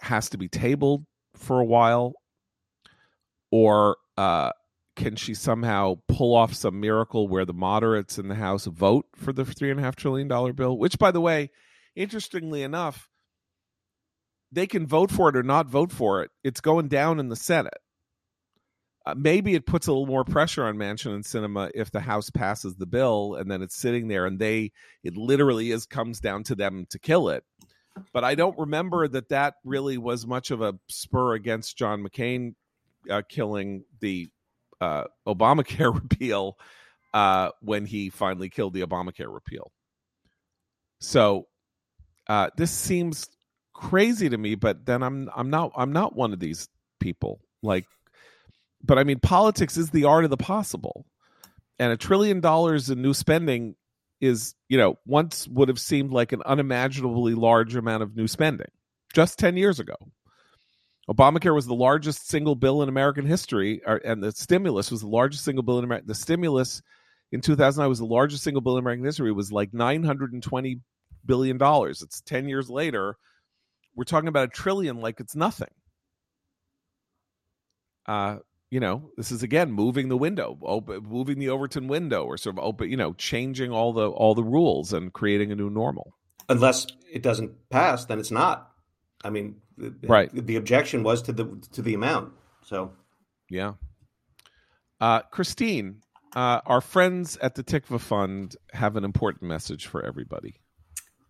has to be tabled for a while or uh can she somehow pull off some miracle where the moderates in the House vote for the three and a half trillion dollar bill? Which, by the way, interestingly enough, they can vote for it or not vote for it. It's going down in the Senate. Uh, maybe it puts a little more pressure on Manchin and Sinema if the House passes the bill and then it's sitting there and they it literally is comes down to them to kill it. But I don't remember that that really was much of a spur against John McCain uh, killing the uh, Obamacare repeal uh, when he finally killed the Obamacare repeal. So uh, this seems crazy to me, but then I'm I'm not I'm not one of these people. Like, but I mean, politics is the art of the possible, and a trillion dollars in new spending is you know once would have seemed like an unimaginably large amount of new spending just ten years ago. Obamacare was the largest single bill in American history, or, and the stimulus was the largest single bill in America. The stimulus in 2009 was the largest single bill in American history. It was like 920 billion dollars. It's 10 years later. We're talking about a trillion like it's nothing. Uh, you know, this is again moving the window, open, moving the Overton window, or sort of open, you know, changing all the all the rules and creating a new normal. Unless it doesn't pass, then it's not. I mean, the- Right. The objection was to the to the amount. So Yeah. Uh, Christine, uh, our friends at the Tikvah Fund have an important message for everybody.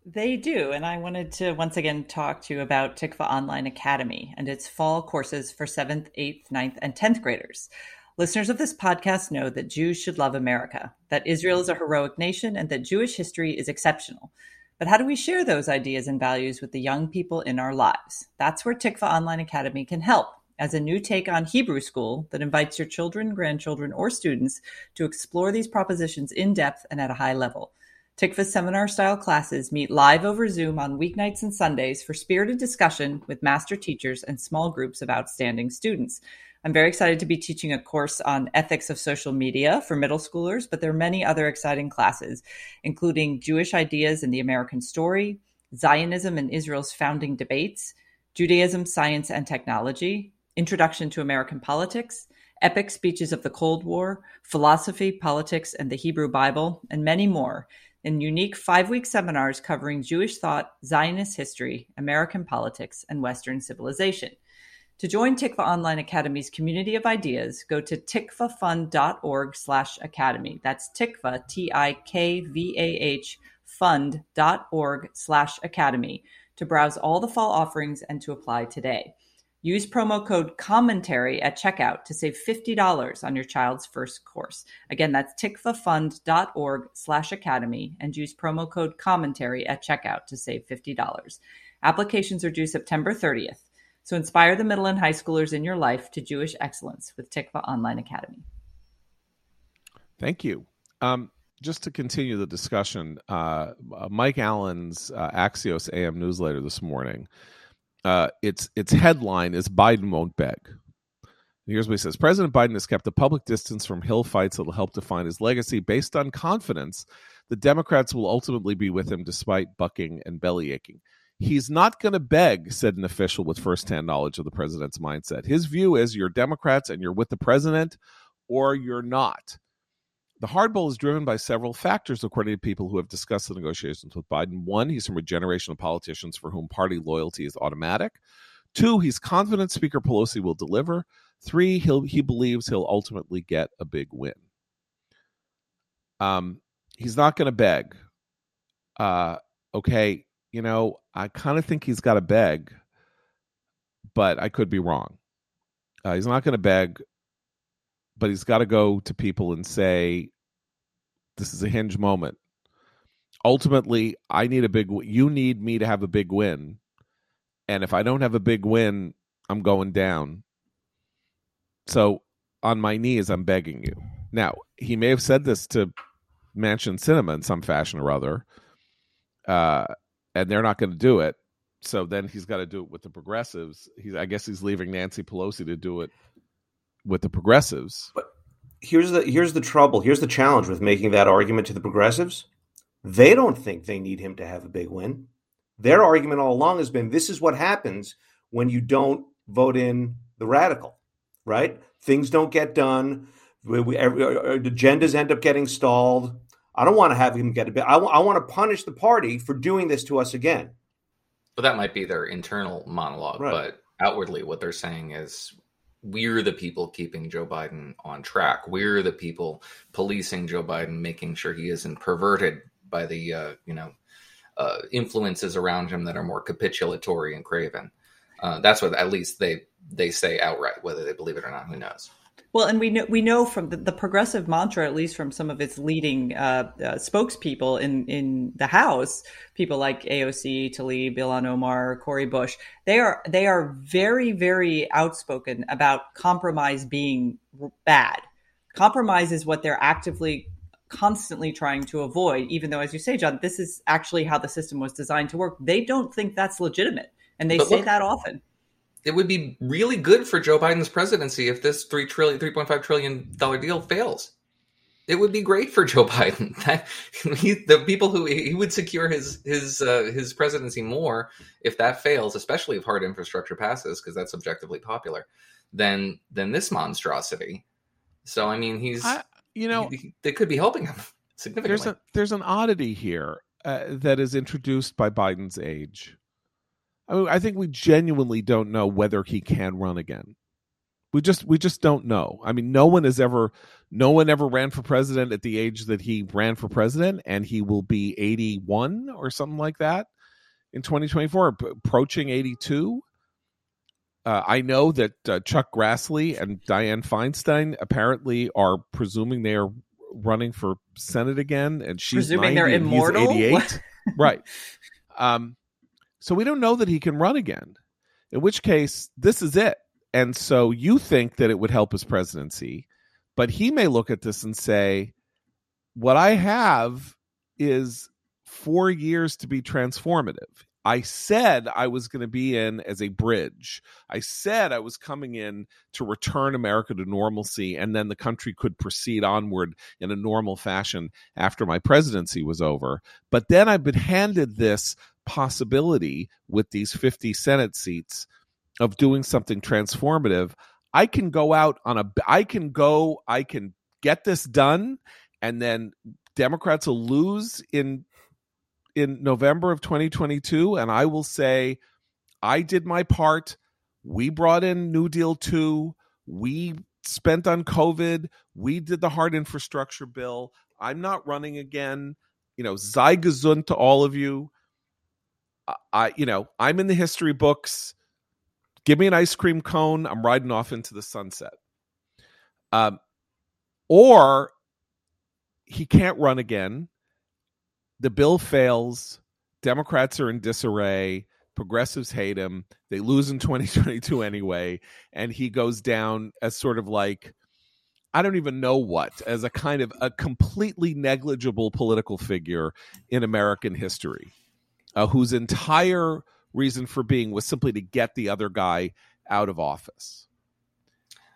They do. And I wanted to once again talk to you about Tikvah Online Academy and its fall courses for 7th, 8th, 9th, and 10th graders. Listeners of this podcast know that Jews should love America, that Israel is a heroic nation, and that Jewish history is exceptional. But how do we share those ideas and values with the young people in our lives? That's where Tikvah Online Academy can help as a new take on Hebrew school that invites your children, grandchildren, or students to explore these propositions in depth and at a high level. Tikvah seminar style classes meet live over Zoom on weeknights and Sundays for spirited discussion with master teachers and small groups of outstanding students. I'm very excited to be teaching a course on ethics of social media for middle schoolers, but there are many other exciting classes, including Jewish ideas in the American story, Zionism and Israel's founding debates, Judaism, science, and technology, Introduction to American Politics, epic speeches of the Cold War, philosophy, politics, and the Hebrew Bible, and many more in unique five week seminars covering Jewish thought, Zionist history, American politics, and Western civilization. To join Tikvah Online Academy's community of ideas, go to tikvahfund.org slash academy. That's tikvah, T-I-K-V-A-H, fund.org slash academy to browse all the fall offerings and to apply today. Use promo code commentary at checkout to save $50 on your child's first course. Again, that's tikvahfund.org slash academy and use promo code commentary at checkout to save $50. Applications are due September 30th. So inspire the middle and high schoolers in your life to Jewish excellence with Tikvah Online Academy. Thank you. Um, just to continue the discussion, uh, Mike Allen's uh, Axios AM newsletter this morning – uh, its its headline is Biden won't beg. Here's what he says: President Biden has kept a public distance from Hill fights that will help define his legacy, based on confidence the Democrats will ultimately be with him despite bucking and belly aching. He's not going to beg, said an official with firsthand knowledge of the president's mindset. His view is you're Democrats and you're with the president, or you're not. The hardball is driven by several factors, according to people who have discussed the negotiations with Biden. One, he's from a generation of politicians for whom party loyalty is automatic. Two, he's confident Speaker Pelosi will deliver. Three, he believes he'll ultimately get a big win. Um, he's not going to beg. Uh, okay, you know, I kind of think he's got to beg, but I could be wrong. Uh, he's not going to beg, but he's got to go to people and say, this is a hinge moment. Ultimately, I need a big. You need me to have a big win, and if I don't have a big win, I'm going down. So on my knees, I'm begging you. Now he may have said this to Manchin Sinema in some fashion or other, uh, and they're not going to do it. So then he's got to do it with the progressives. He's, I guess, he's leaving Nancy Pelosi to do it with the progressives. But here's the here's the trouble. Here's the challenge with making that argument to the progressives. They don't think they need him to have a big win. Their argument all along has been this is what happens when you don't vote in the radical, right? Things don't get done. We, we, every, uh, uh, agendas end up getting stalled. I don't want to have him get a bit. I, I want to punish the party for doing this to us again. But that might be their internal monologue. Right. But outwardly, what they're saying is we're the people keeping Joe Biden on track. We're the people policing Joe Biden, making sure he isn't perverted by the uh, you know uh, influences around him that are more capitulatory and craven. Uh, that's what at least they they say outright. Whether they believe it or not, who knows? Well, and we know we know from the, the progressive mantra, at least from some of its leading uh, uh, spokespeople in in the House, people like AOC, Tlaib, Ilhan Omar, Cori Bush, they are they are very very outspoken about compromise being bad. Compromise is what they're actively constantly trying to avoid even though as you say john this is actually how the system was designed to work they don't think that's legitimate and they but say look, that often it would be really good for Joe Biden's presidency if this three trillion, three point five trillion dollar deal fails. It would be great for Joe Biden. That he, the people who he would secure his his uh, his presidency more if that fails, especially if hard infrastructure passes, because that's objectively popular, than than this monstrosity. So I mean, he's I, you know he, they could be helping him significantly. There's a there's an oddity here uh, that is introduced by Biden's age I, mean, I think we genuinely don't know whether he can run again. We just we just don't know. I mean, no one has ever no one ever ran for president at the age that he ran for president, and he will be 81 or something like that in 2024, approaching 82. Uh, I know that uh, Chuck Grassley and Dianne Feinstein apparently are presuming they are running for Senate again, and she's presuming they're immortal. 88, right? Um, so we don't know that he can run again. In which case, this is it. And so you think that it would help his presidency, but he may look at this and say, what I have is four years to be transformative. I said I was going to be in as a bridge. I said I was coming in to return America to normalcy, and then the country could proceed onward in a normal fashion after my presidency was over. But then I've been handed this possibility with these 50 Senate seats of doing something transformative. I can go out on a, I can go, I can get this done, and then Democrats will lose in in November of 2022, and I will say, I did my part. We brought in New Deal 2. We spent on COVID. We did the hard infrastructure bill. I'm not running again. You know, sei to all of you. I, you know, I'm in the history books. Give me an ice cream cone. I'm riding off into the sunset. Um, or he can't run again. The bill fails. Democrats are in disarray. Progressives hate him. They lose in 2022 anyway. And he goes down as sort of like, I don't even know what, as a kind of a completely negligible political figure in American history, uh, whose entire reason for being was simply to get the other guy out of office.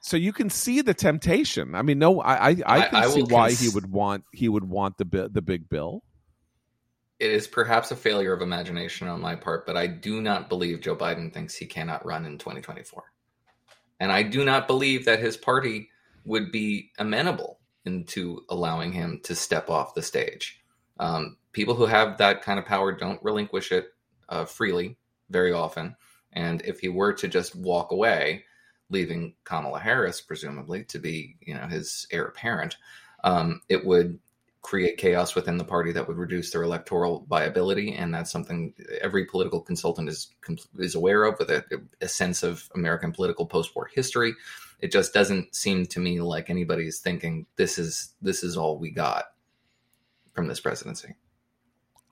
So you can see the temptation. I mean, no, I I, I can I, see why cons- he would want he would want the the big bill. It is perhaps a failure of imagination on my part, but I do not believe Joe Biden thinks he cannot run in 2024, and I do not believe that his party would be amenable into allowing him to step off the stage. Um, people who have that kind of power don't relinquish it uh, freely very often. And if he were to just walk away, leaving Kamala Harris presumably to be, you know, his heir apparent, um, it would create chaos within the party that would reduce their electoral viability, and that's something every political consultant is is aware of with a, a sense of American political post-war history. It just doesn't seem to me like anybody's thinking this is this is all we got from this presidency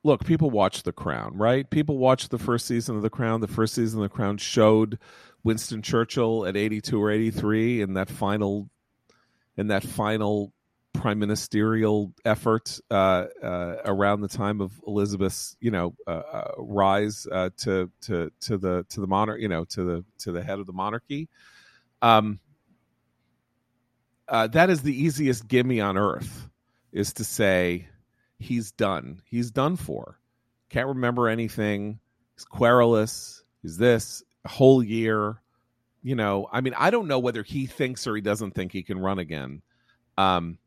look, people watch The Crown, right? People watch the first season of The Crown. The first season of The Crown showed Winston Churchill at 82 or 83 in that final in that final prime ministerial effort uh, uh, around the time of Elizabeth's, you know, uh, uh rise uh, to to to the to the monarch, you know, to the to the head of the monarchy. Um, uh, that is the easiest gimme on earth, is to say he's done. He's done for. Can't remember anything. He's querulous. He's this a whole year. You know, I mean, I don't know whether he thinks or he doesn't think he can run again. Um,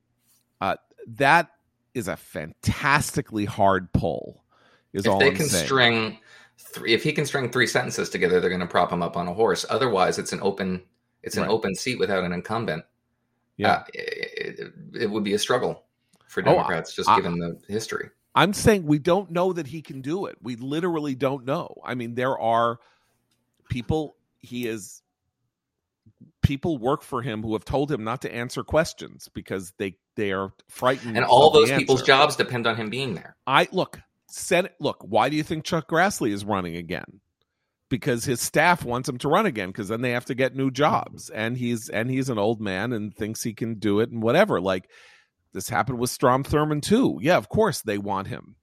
uh, that is a fantastically hard pull. Is if all they I'm can saying. string three, if he can string three sentences together, they're going to prop him up on a horse. Otherwise, it's an open it's an right. open seat without an incumbent. Yeah, uh, it, it, it, would be a struggle for oh, Democrats, oh, just I, given the history. I'm saying we don't know that he can do it. We literally don't know. I mean, there are people he is people work for him who have told him not to answer questions because they they are frightened. And all those people's jobs depend on him being there. I look, Senate look, why do you think Chuck Grassley is running again? Because his staff wants him to run again because then they have to get new jobs. And he's and he's an old man and thinks he can do it and whatever. Like this happened with Strom Thurmond too. Yeah, of course they want him.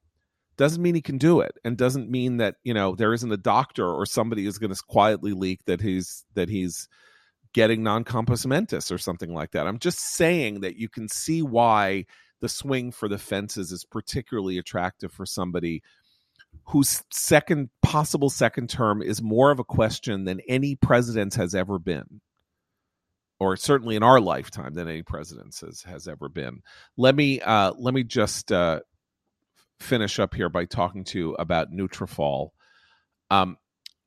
Doesn't mean he can do it, and doesn't mean that you know there isn't a doctor or somebody is going to quietly leak that he's that he's getting non compos mentis or something like that. I'm just saying that you can see why the swing for the fences is particularly attractive for somebody whose second possible second term is more of a question than any president's has ever been or certainly in our lifetime than any president's has, has ever been. Let me uh, let me just uh, finish up here by talking to you about Nutrafol. Um,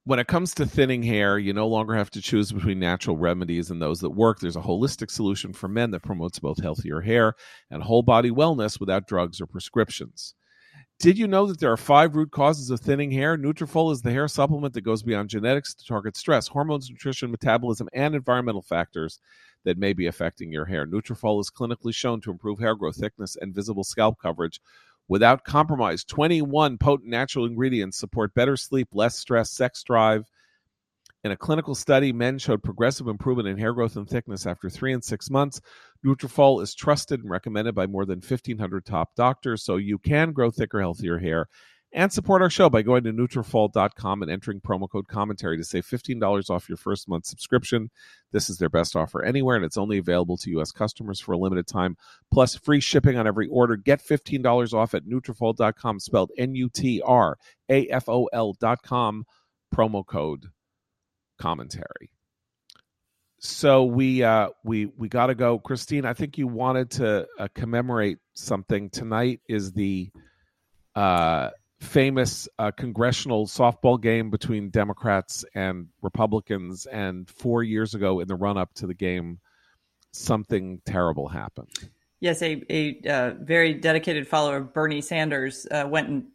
when it comes to thinning hair, you no longer have to choose between natural remedies and those that work. There's a holistic solution for men that promotes both healthier hair and whole body wellness without drugs or prescriptions. Did you know that there are five root causes of thinning hair? Nutrafol is the hair supplement that goes beyond genetics to target stress, hormones, nutrition, metabolism, and environmental factors that may be affecting your hair. Nutrafol is clinically shown to improve hair growth, thickness, and visible scalp coverage without compromise. 21 potent natural ingredients support better sleep, less stress, sex drive, in a clinical study, men showed progressive improvement in hair growth and thickness after three and six months. Nutrafol is trusted and recommended by more than 1,500 top doctors, so you can grow thicker, healthier hair. And support our show by going to Nutrafol.com and entering promo code commentary to save $15 off your first month subscription. This is their best offer anywhere, and it's only available to U.S. customers for a limited time, plus free shipping on every order. Get $15 off at Nutrafol.com, spelled N-U-T-R-A-F-O-L.com, promo code commentary. So we uh, we we got to go, Christine. I think you wanted to uh, commemorate something tonight. Is the uh, famous uh, congressional softball game between Democrats and Republicans, and four years ago, in the run up to the game, something terrible happened. Yes, a a uh, very dedicated follower of Bernie Sanders uh, went and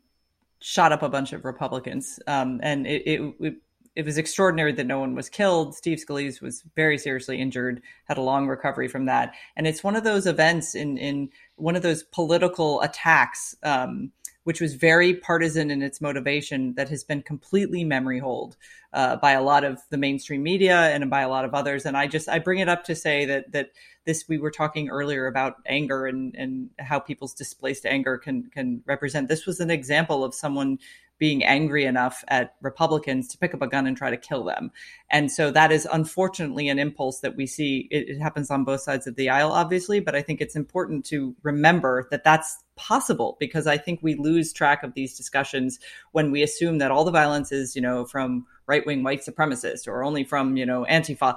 shot up a bunch of Republicans, um, and it, it, it it was extraordinary that no one was killed. Steve Scalise was very seriously injured, had a long recovery from that, and it's one of those events in in one of those political attacks. Um, which was very partisan in its motivation, that has been completely memory hold uh, by a lot of the mainstream media and by a lot of others. And I just I bring it up to say that that this we were talking earlier about anger and and how people's displaced anger can can represent. This was an example of someone being angry enough at Republicans to pick up a gun and try to kill them. And so that is unfortunately an impulse that we see. It, it, happens on both sides of the aisle, obviously, but I think it's important to remember that that's possible because I think we lose track of these discussions when we assume that all the violence is, you know, from right wing white supremacists or only from, you know, Antifa.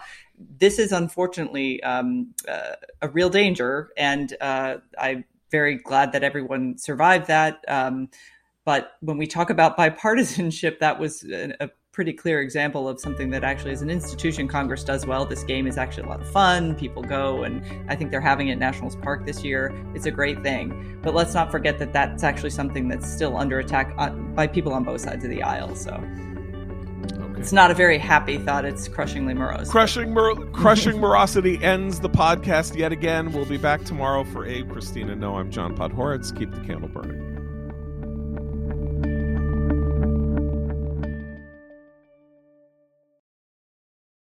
This is unfortunately um, uh, a real danger. And uh, I'm very glad that everyone survived that. Um, but when we talk about bipartisanship, that was a, pretty clear example of something that actually, as an institution, Congress does well. This game is actually a lot of fun. People go, and I think they're having it at Nationals Park this year. It's a great thing. But let's not forget that that's actually something that's still under attack by people on both sides of the aisle. So. Okay. It's not a very happy thought. It's crushingly morose. Crushing, mor- crushing morosity ends the podcast yet again. We'll be back tomorrow for Abe, Christina. No, I'm John Podhoretz. Keep the candle burning.